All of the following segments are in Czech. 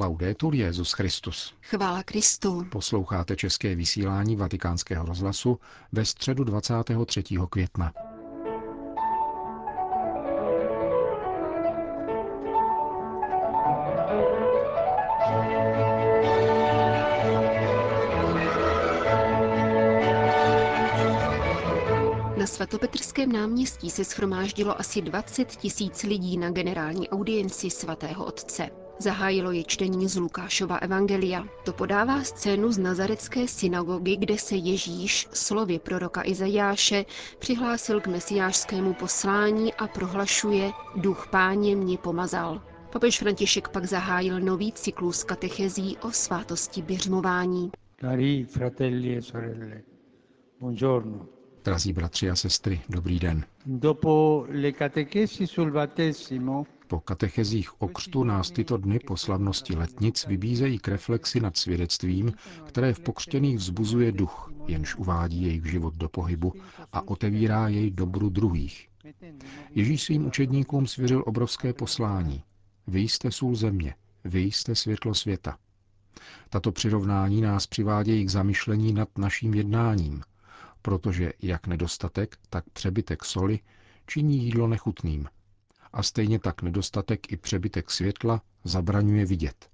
Laudetur Jezus Christus. Chvála Kristu. Posloucháte české vysílání Vatikánského rozhlasu ve středu 23. května. Na svatopetrském náměstí se schromáždilo asi 20 tisíc lidí na generální audienci svatého otce. Zahájilo je čtení z Lukášova evangelia. To podává scénu z nazarecké synagogy, kde se Ježíš, slově proroka Izajáše, přihlásil k mesiářskému poslání a prohlašuje Duch páně mě pomazal. Papež František pak zahájil nový cyklus katechezí o svátosti běžmování. Cari fratelli e sorelle, buongiorno. Drazí bratři a sestry, dobrý den. Dopo le catechesi sul battesimo, Po katechezích o křtu nás tyto dny po slavnosti letnic vybízejí k reflexi nad svědectvím, které v pokřtěných vzbuzuje duch, jenž uvádí jejich život do pohybu a otevírá jej dobru druhých. Ježíš svým učedníkům svěřil obrovské poslání. Vy jste sůl země, vy jste světlo světa. Tato přirovnání nás přivádějí k zamyšlení nad naším jednáním, protože jak nedostatek, tak přebytek soli činí jídlo nechutným. A stejně tak nedostatek i přebytek světla zabraňuje vidět.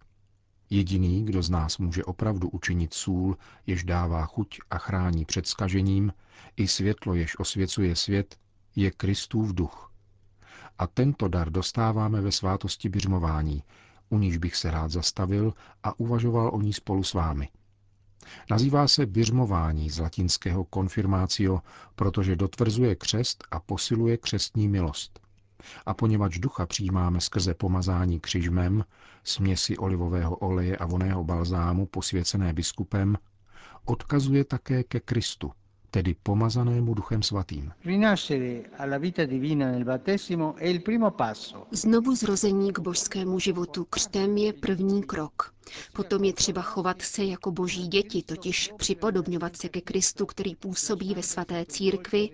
Jediný, kdo z nás může opravdu učinit sůl, jež dává chuť a chrání před skažením, i světlo, jež osvěcuje svět, je Kristův duch. A tento dar dostáváme ve svátosti běžmování, u níž bych se rád zastavil a uvažoval o ní spolu s vámi. Nazývá se běžmování z latinského confirmatio, protože dotvrzuje křest a posiluje křestní milost. A poněvadž ducha přijímáme skrze pomazání křižmem, směsi olivového oleje a voného balzámu posvěcené biskupem, odkazuje také ke Kristu, tedy pomazanému duchem svatým. rinascere alla vita divina nel battesimo è il primo passo. Znovu zrození k božskému životu křtem je první krok. Potom je třeba chovat se jako boží děti, totiž připodobňovat se ke Kristu, který působí ve svaté církvi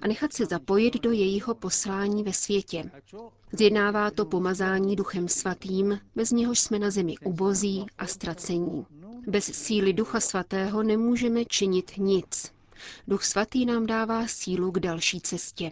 a nechat se zapojit do jejího poslání ve světě. Zjednává to pomazání duchem svatým, bez něhož jsme na zemi ubozí a ztracení. Bez síly ducha svatého nemůžeme činit nic. Duch svatý nám dává sílu k další cestě.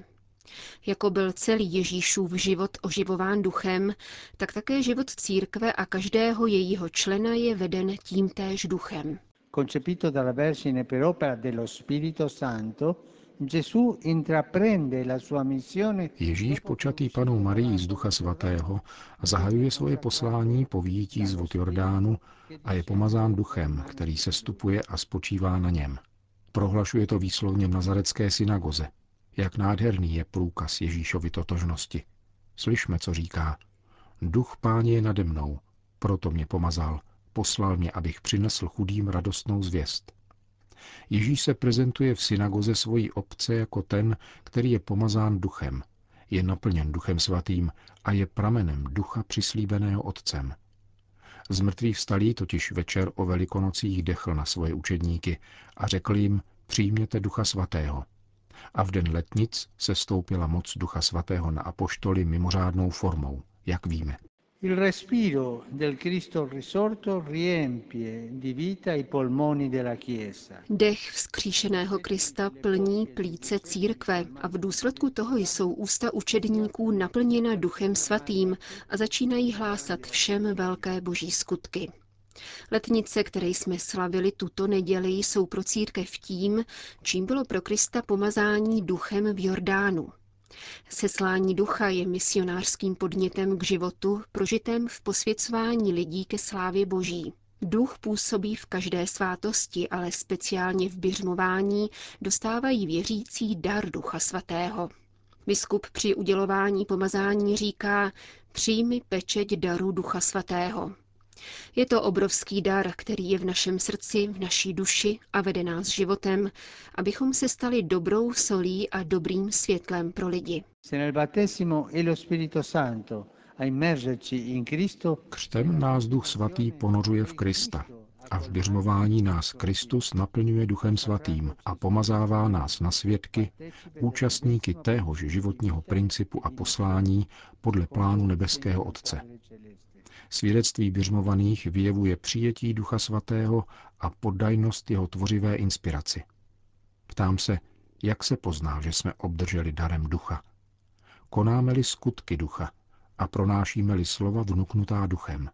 Jako byl celý Ježíšův život oživován duchem, tak také život církve a každého jejího člena je veden tímtéž duchem. Concepito dalla Vergine per opera dello Spirito Santo, Gesù intraprende la sua missione Ježíš počatý panou Marií z Ducha Svatého zahajuje svoje poslání po výjití z vod Jordánu a je pomazán duchem, který se stupuje a spočívá na něm. Prohlašuje to výslovně v nazarecké synagoze. Jak nádherný je průkaz Ježíšovy totožnosti. Slyšme, co říká. Duch páně je nade mnou, proto mě pomazal, poslal mě, abych přinesl chudým radostnou zvěst. Ježíš se prezentuje v synagoze svojí obce jako ten, který je pomazán duchem, je naplněn duchem svatým a je pramenem ducha přislíbeného otcem. Z mrtvých vstalí totiž večer o velikonocích dechl na svoje učedníky a řekl jim, přijměte ducha svatého. A v den letnic se stoupila moc ducha svatého na apoštoly mimořádnou formou, jak víme. Il respiro del Cristo risorto riempie di vita i polmoni della Chiesa. Dech vzkříšeného Krista plní plíce církve a v důsledku toho jsou ústa učedníků naplněna duchem svatým a začínají hlásat všem velké boží skutky. Letnice, které jsme slavili tuto neděli, jsou pro církev tím, čím bylo pro Krista pomazání duchem v Jordánu. Seslání ducha je misionářským podnětem k životu, prožitém v posvěcování lidí ke slávě Boží. Duch působí v každé svátosti, ale speciálně v běžmování dostávají věřící dar Ducha Svatého. Biskup při udělování pomazání říká, přijmi pečeť daru Ducha Svatého. Je to obrovský dar, který je v našem srdci, v naší duši a vede nás životem, abychom se stali dobrou solí a dobrým světlem pro lidi. Se nel battesimo è lo Spirito Santo a immergerci in Cristo, Křtem nás Duch Svatý ponořuje v Krista a v běžmování nás Kristus naplňuje Duchem Svatým a pomazává nás na svědky, účastníky téhož životního principu a poslání podle plánu nebeského Otce. Svědectví běžmovaných vyjevuje přijetí Ducha Svatého a poddajnost jeho tvořivé inspiraci. Ptám se, jak se pozná, že jsme obdrželi darem ducha? Konáme-li skutky ducha a pronášíme-li slova vnuknutá duchem.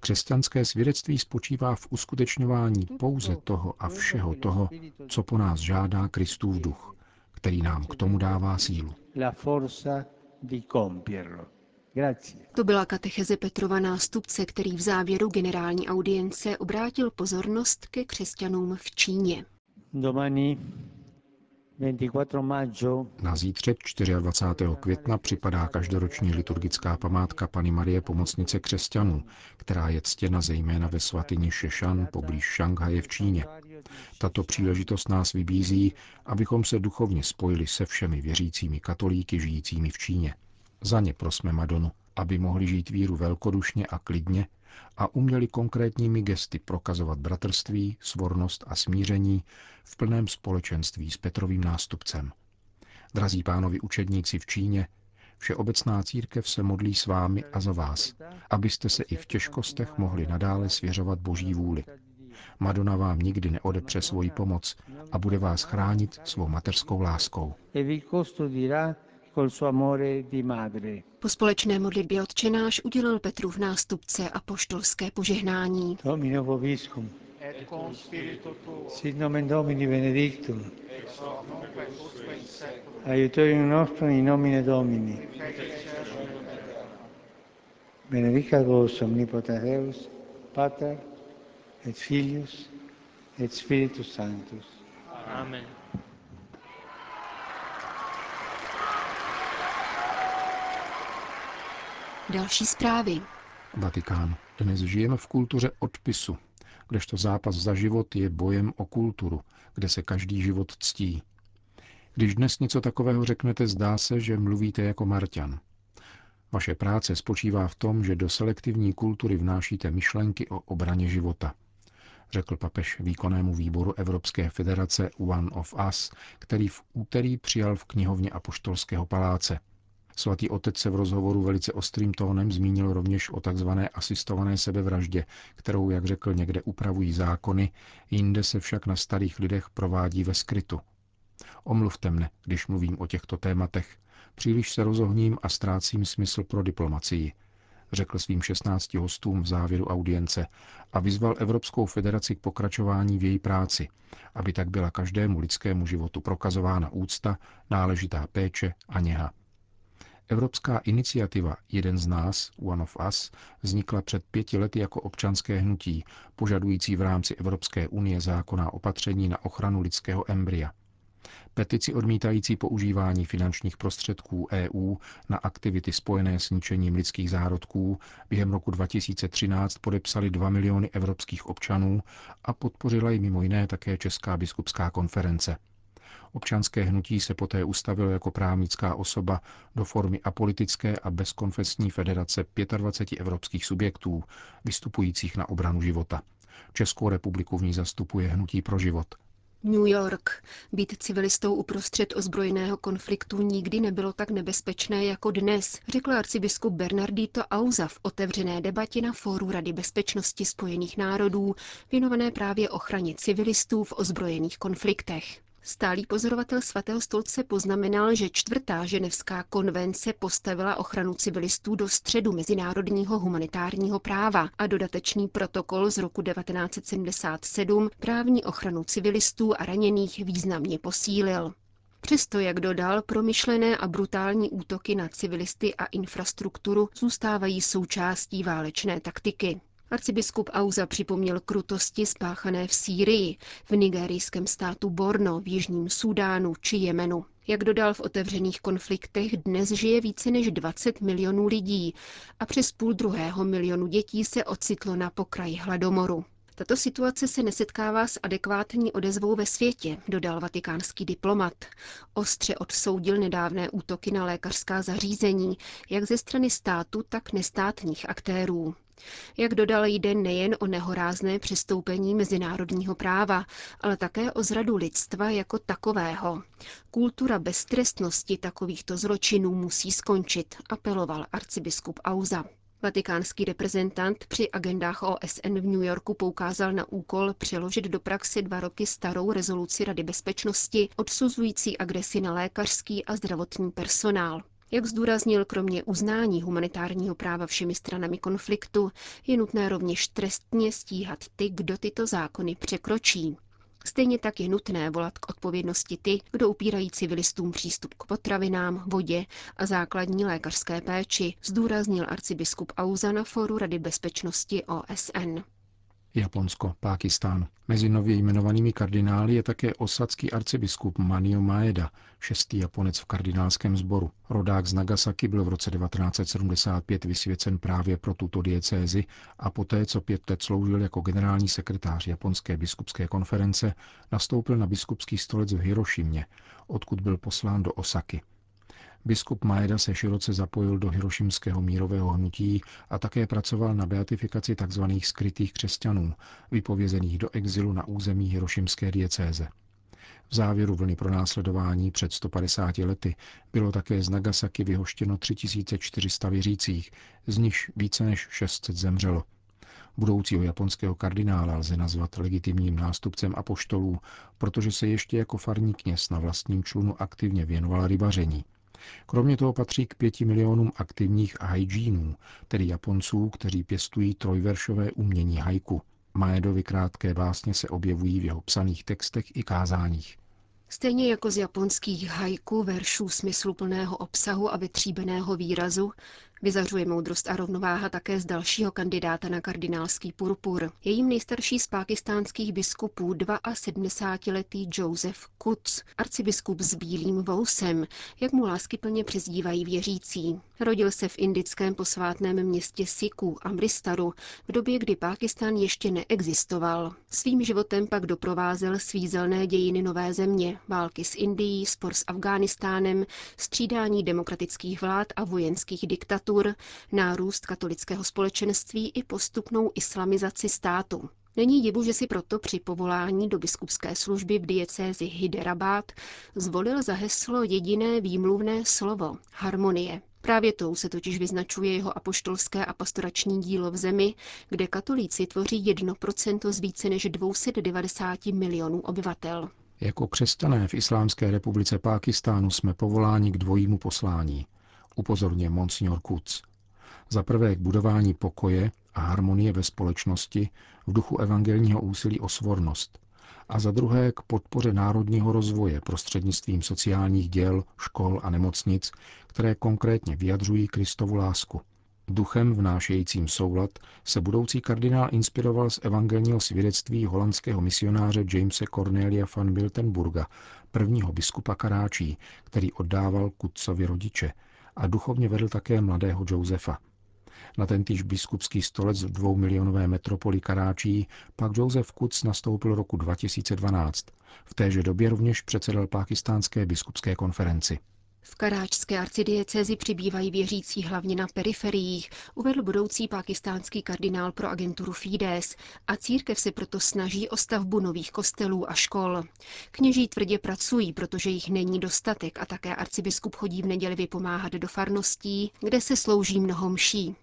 Křesťanské svědectví spočívá v uskutečňování pouze toho a všeho toho, co po nás žádá Kristův duch, který nám k tomu dává sílu. To byla katecheze Petrova nástupce, který v závěru generální audience obrátil pozornost ke křesťanům v Číně. Na zítřek 24. května připadá každoroční liturgická památka Pany Marie Pomocnice křesťanů, která je ctěna zejména ve svatyni Šešan poblíž Šanghaje v Číně. Tato příležitost nás vybízí, abychom se duchovně spojili se všemi věřícími katolíky žijícími v Číně. Za ně prosme Madonu, aby mohli žít víru velkodušně a klidně a uměli konkrétními gesty prokazovat bratrství, svornost a smíření v plném společenství s Petrovým nástupcem. Drazí pánovi učedníci v Číně, Všeobecná církev se modlí s vámi a za vás, abyste se i v těžkostech mohli nadále svěřovat Boží vůli. Madonna vám nikdy neodepře svoji pomoc a bude vás chránit svou mateřskou láskou. Po společné modlitbě odčenáš udělil Petrův nástupce a poštolské požehnání. Domino vobiscum. Et con spiritu tuo. Sit nomen Domini benedictum. Ex hoc nunc et usque in seculum. Aiutorium nostrum in nomine Domini. Benedicat vos omnipotens Deus, Pater et Filius et Spiritus Sanctus. Amen. Další zprávy. Vatikán. Dnes žijeme v kultuře odpisu, kdežto zápas za život je bojem o kulturu, kde se každý život ctí. Když dnes něco takového řeknete, zdá se, že mluvíte jako Marťan. Vaše práce spočívá v tom, že do selektivní kultury vnášíte myšlenky o obraně života, řekl papež výkonnému výboru Evropské federace One of Us, který v úterý přijal v knihovně Apoštolského paláce. Svatý otec se v rozhovoru velice ostrým tónem zmínil rovněž o takzvané asistované sebevraždě, kterou, jak řekl, někde upravují zákony, jinde se však na starých lidech provádí ve skrytu. Omluvte mne, když mluvím o těchto tématech. Příliš se rozohním a ztrácím smysl pro diplomacii, řekl svým 16 hostům v závěru audience a vyzval Evropskou federaci k pokračování v její práci, aby tak byla každému lidskému životu prokazována úcta, náležitá péče a něha. Evropská iniciativa Jeden z nás, One of Us, vznikla před pěti lety jako občanské hnutí, požadující v rámci Evropské unie zákonná opatření na ochranu lidského embrya. Petici odmítající používání finančních prostředků EU na aktivity spojené s ničením lidských zárodků během roku 2013 podepsali 2 miliony evropských občanů a podpořila ji mimo jiné také Česká biskupská konference. Občanské hnutí se poté ustavilo jako právnická osoba do formy apolitické a bezkonfesní federace 25 evropských subjektů, vystupujících na obranu života. Českou republiku v ní zastupuje Hnutí pro život. New York. Být civilistou uprostřed ozbrojeného konfliktu nikdy nebylo tak nebezpečné jako dnes, řekl arcibiskup Bernardito Auza v otevřené debatě na Fóru Rady bezpečnosti Spojených národů, věnované právě ochraně civilistů v ozbrojených konfliktech. Stálý pozorovatel svatého stolce poznamenal, že čtvrtá ženevská konvence postavila ochranu civilistů do středu mezinárodního humanitárního práva a dodatečný protokol z roku 1977 právní ochranu civilistů a raněných významně posílil. Přesto, jak dodal, promyšlené a brutální útoky na civilisty a infrastrukturu zůstávají součástí válečné taktiky. Arcibiskup Auza připomněl krutosti spáchané v Sýrii, v nigerijském státu Borno, v Jižním Súdánu či Jemenu. Jak dodal v otevřených konfliktech, dnes žije více než 20 milionů lidí a přes půl druhého milionu dětí se ocitlo na pokraji hladomoru. Tato situace se nesetkává s adekvátní odezvou ve světě, dodal vatikánský diplomat. Ostře odsoudil nedávné útoky na lékařská zařízení, jak ze strany státu, tak nestátních aktérů. Jak dodal, jde nejen o nehorázné přestoupení mezinárodního práva, ale také o zradu lidstva jako takového. Kultura beztrestnosti takovýchto zločinů musí skončit, apeloval arcibiskup Auza. Vatikánský reprezentant při agendách OSN v New Yorku poukázal na úkol přeložit do praxe dva roky starou rezoluci Rady bezpečnosti odsuzující agresi na lékařský a zdravotní personál. Jak zdůraznil, kromě uznání humanitárního práva všemi stranami konfliktu, je nutné rovněž trestně stíhat ty, kdo tyto zákony překročí. Stejně tak je nutné volat k odpovědnosti ty, kdo upírají civilistům přístup k potravinám, vodě a základní lékařské péči, zdůraznil arcibiskup Auza na fóru Rady bezpečnosti OSN. Japonsko, Pákistán. Mezi nově jmenovanými kardinály je také osadský arcibiskup Manio Maeda, šestý Japonec v kardinálském sboru. Rodák z Nagasaki byl v roce 1975 vysvěcen právě pro tuto diecézi a poté, co pět let sloužil jako generální sekretář Japonské biskupské konference, nastoupil na biskupský stolec v Hirošimě, odkud byl poslán do Osaky. Biskup Maeda se široce zapojil do hirošimského mírového hnutí a také pracoval na beatifikaci tzv. skrytých křesťanů, vypovězených do exilu na území hirošimské diecéze. V závěru vlny pronásledování před 150 lety bylo také z Nagasaki vyhoštěno 3400 věřících, z nichž více než 600 zemřelo. Budoucího japonského kardinála lze nazvat legitimním nástupcem apoštolů, protože se ještě jako farní kněz na vlastním člunu aktivně věnoval rybaření. Kromě toho patří k pěti milionům aktivních haijínů, tedy Japonců, kteří pěstují trojveršové umění haiku. Maedovi krátké básně se objevují v jeho psaných textech i kázáních. Stejně jako z japonských haiku veršů smysluplného obsahu a vytříbeného výrazu, Vyzařuje moudrost a rovnováha také z dalšího kandidáta na kardinálský purpur. Jejím nejstarší z pákistánských biskupů 72-letý Joseph Kutz, arcibiskup s bílým vousem, jak mu láskyplně přezdívají věřící. Rodil se v indickém posvátném městě Sikhu, Amristaru, v době, kdy Pákistán ještě neexistoval. Svým životem pak doprovázel svízelné dějiny nové země, války s Indií, spor s Afghánistánem, střídání demokratických vlád a vojenských diktatů diktatur, nárůst katolického společenství i postupnou islamizaci státu. Není divu, že si proto při povolání do biskupské služby v diecézi Hyderabad zvolil za heslo jediné výmluvné slovo – harmonie. Právě tou se totiž vyznačuje jeho apoštolské a pastorační dílo v zemi, kde katolíci tvoří 1% z více než 290 milionů obyvatel. Jako křesťané v Islámské republice Pákistánu jsme povoláni k dvojímu poslání – upozorně Monsignor Kutz. Za prvé k budování pokoje a harmonie ve společnosti v duchu evangelního úsilí o svornost a za druhé k podpoře národního rozvoje prostřednictvím sociálních děl, škol a nemocnic, které konkrétně vyjadřují Kristovu lásku. Duchem vnášejícím soulad se budoucí kardinál inspiroval z evangelního svědectví holandského misionáře Jamesa Cornelia van Miltenburga, prvního biskupa Karáčí, který oddával Kutcovi rodiče a duchovně vedl také mladého Josefa. Na tentýž biskupský stolec v dvoumilionové metropoli Karáčí pak Josef Kuc nastoupil roku 2012. V téže době rovněž předsedal pákistánské biskupské konferenci. V karáčské arcidiecezi přibývají věřící hlavně na periferiích, uvedl budoucí pakistánský kardinál pro agenturu Fides a církev se proto snaží o stavbu nových kostelů a škol. Kněží tvrdě pracují, protože jich není dostatek a také arcibiskup chodí v neděli vypomáhat do farností, kde se slouží mnoho mší.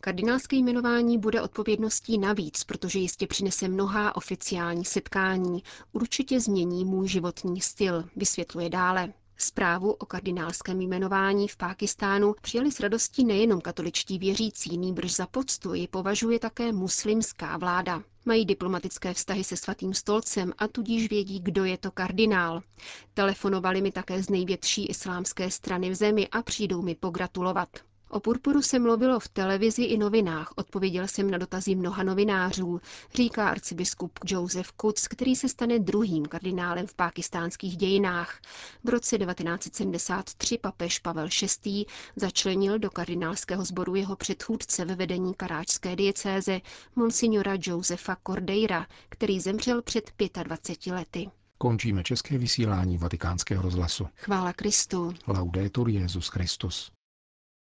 Kardinálské jmenování bude odpovědností navíc, protože jistě přinese mnohá oficiální setkání. Určitě změní můj životní styl, vysvětluje dále. Zprávu o kardinálském jmenování v Pákistánu přijali s radostí nejenom katoličtí věřící, nýbrž za poctu ji považuje také muslimská vláda. Mají diplomatické vztahy se svatým stolcem a tudíž vědí, kdo je to kardinál. Telefonovali mi také z největší islámské strany v zemi a přijdou mi pogratulovat. O purpuru se mluvilo v televizi i novinách, odpověděl jsem na dotazy mnoha novinářů, říká arcibiskup Joseph Kutz, který se stane druhým kardinálem v pákistánských dějinách. V roce 1973 papež Pavel VI. začlenil do kardinálského sboru jeho předchůdce ve vedení karáčské diecéze, monsignora Josefa Cordeira, který zemřel před 25 lety. Končíme české vysílání vatikánského rozhlasu. Chvála Kristu. Laudetur Jezus Christus.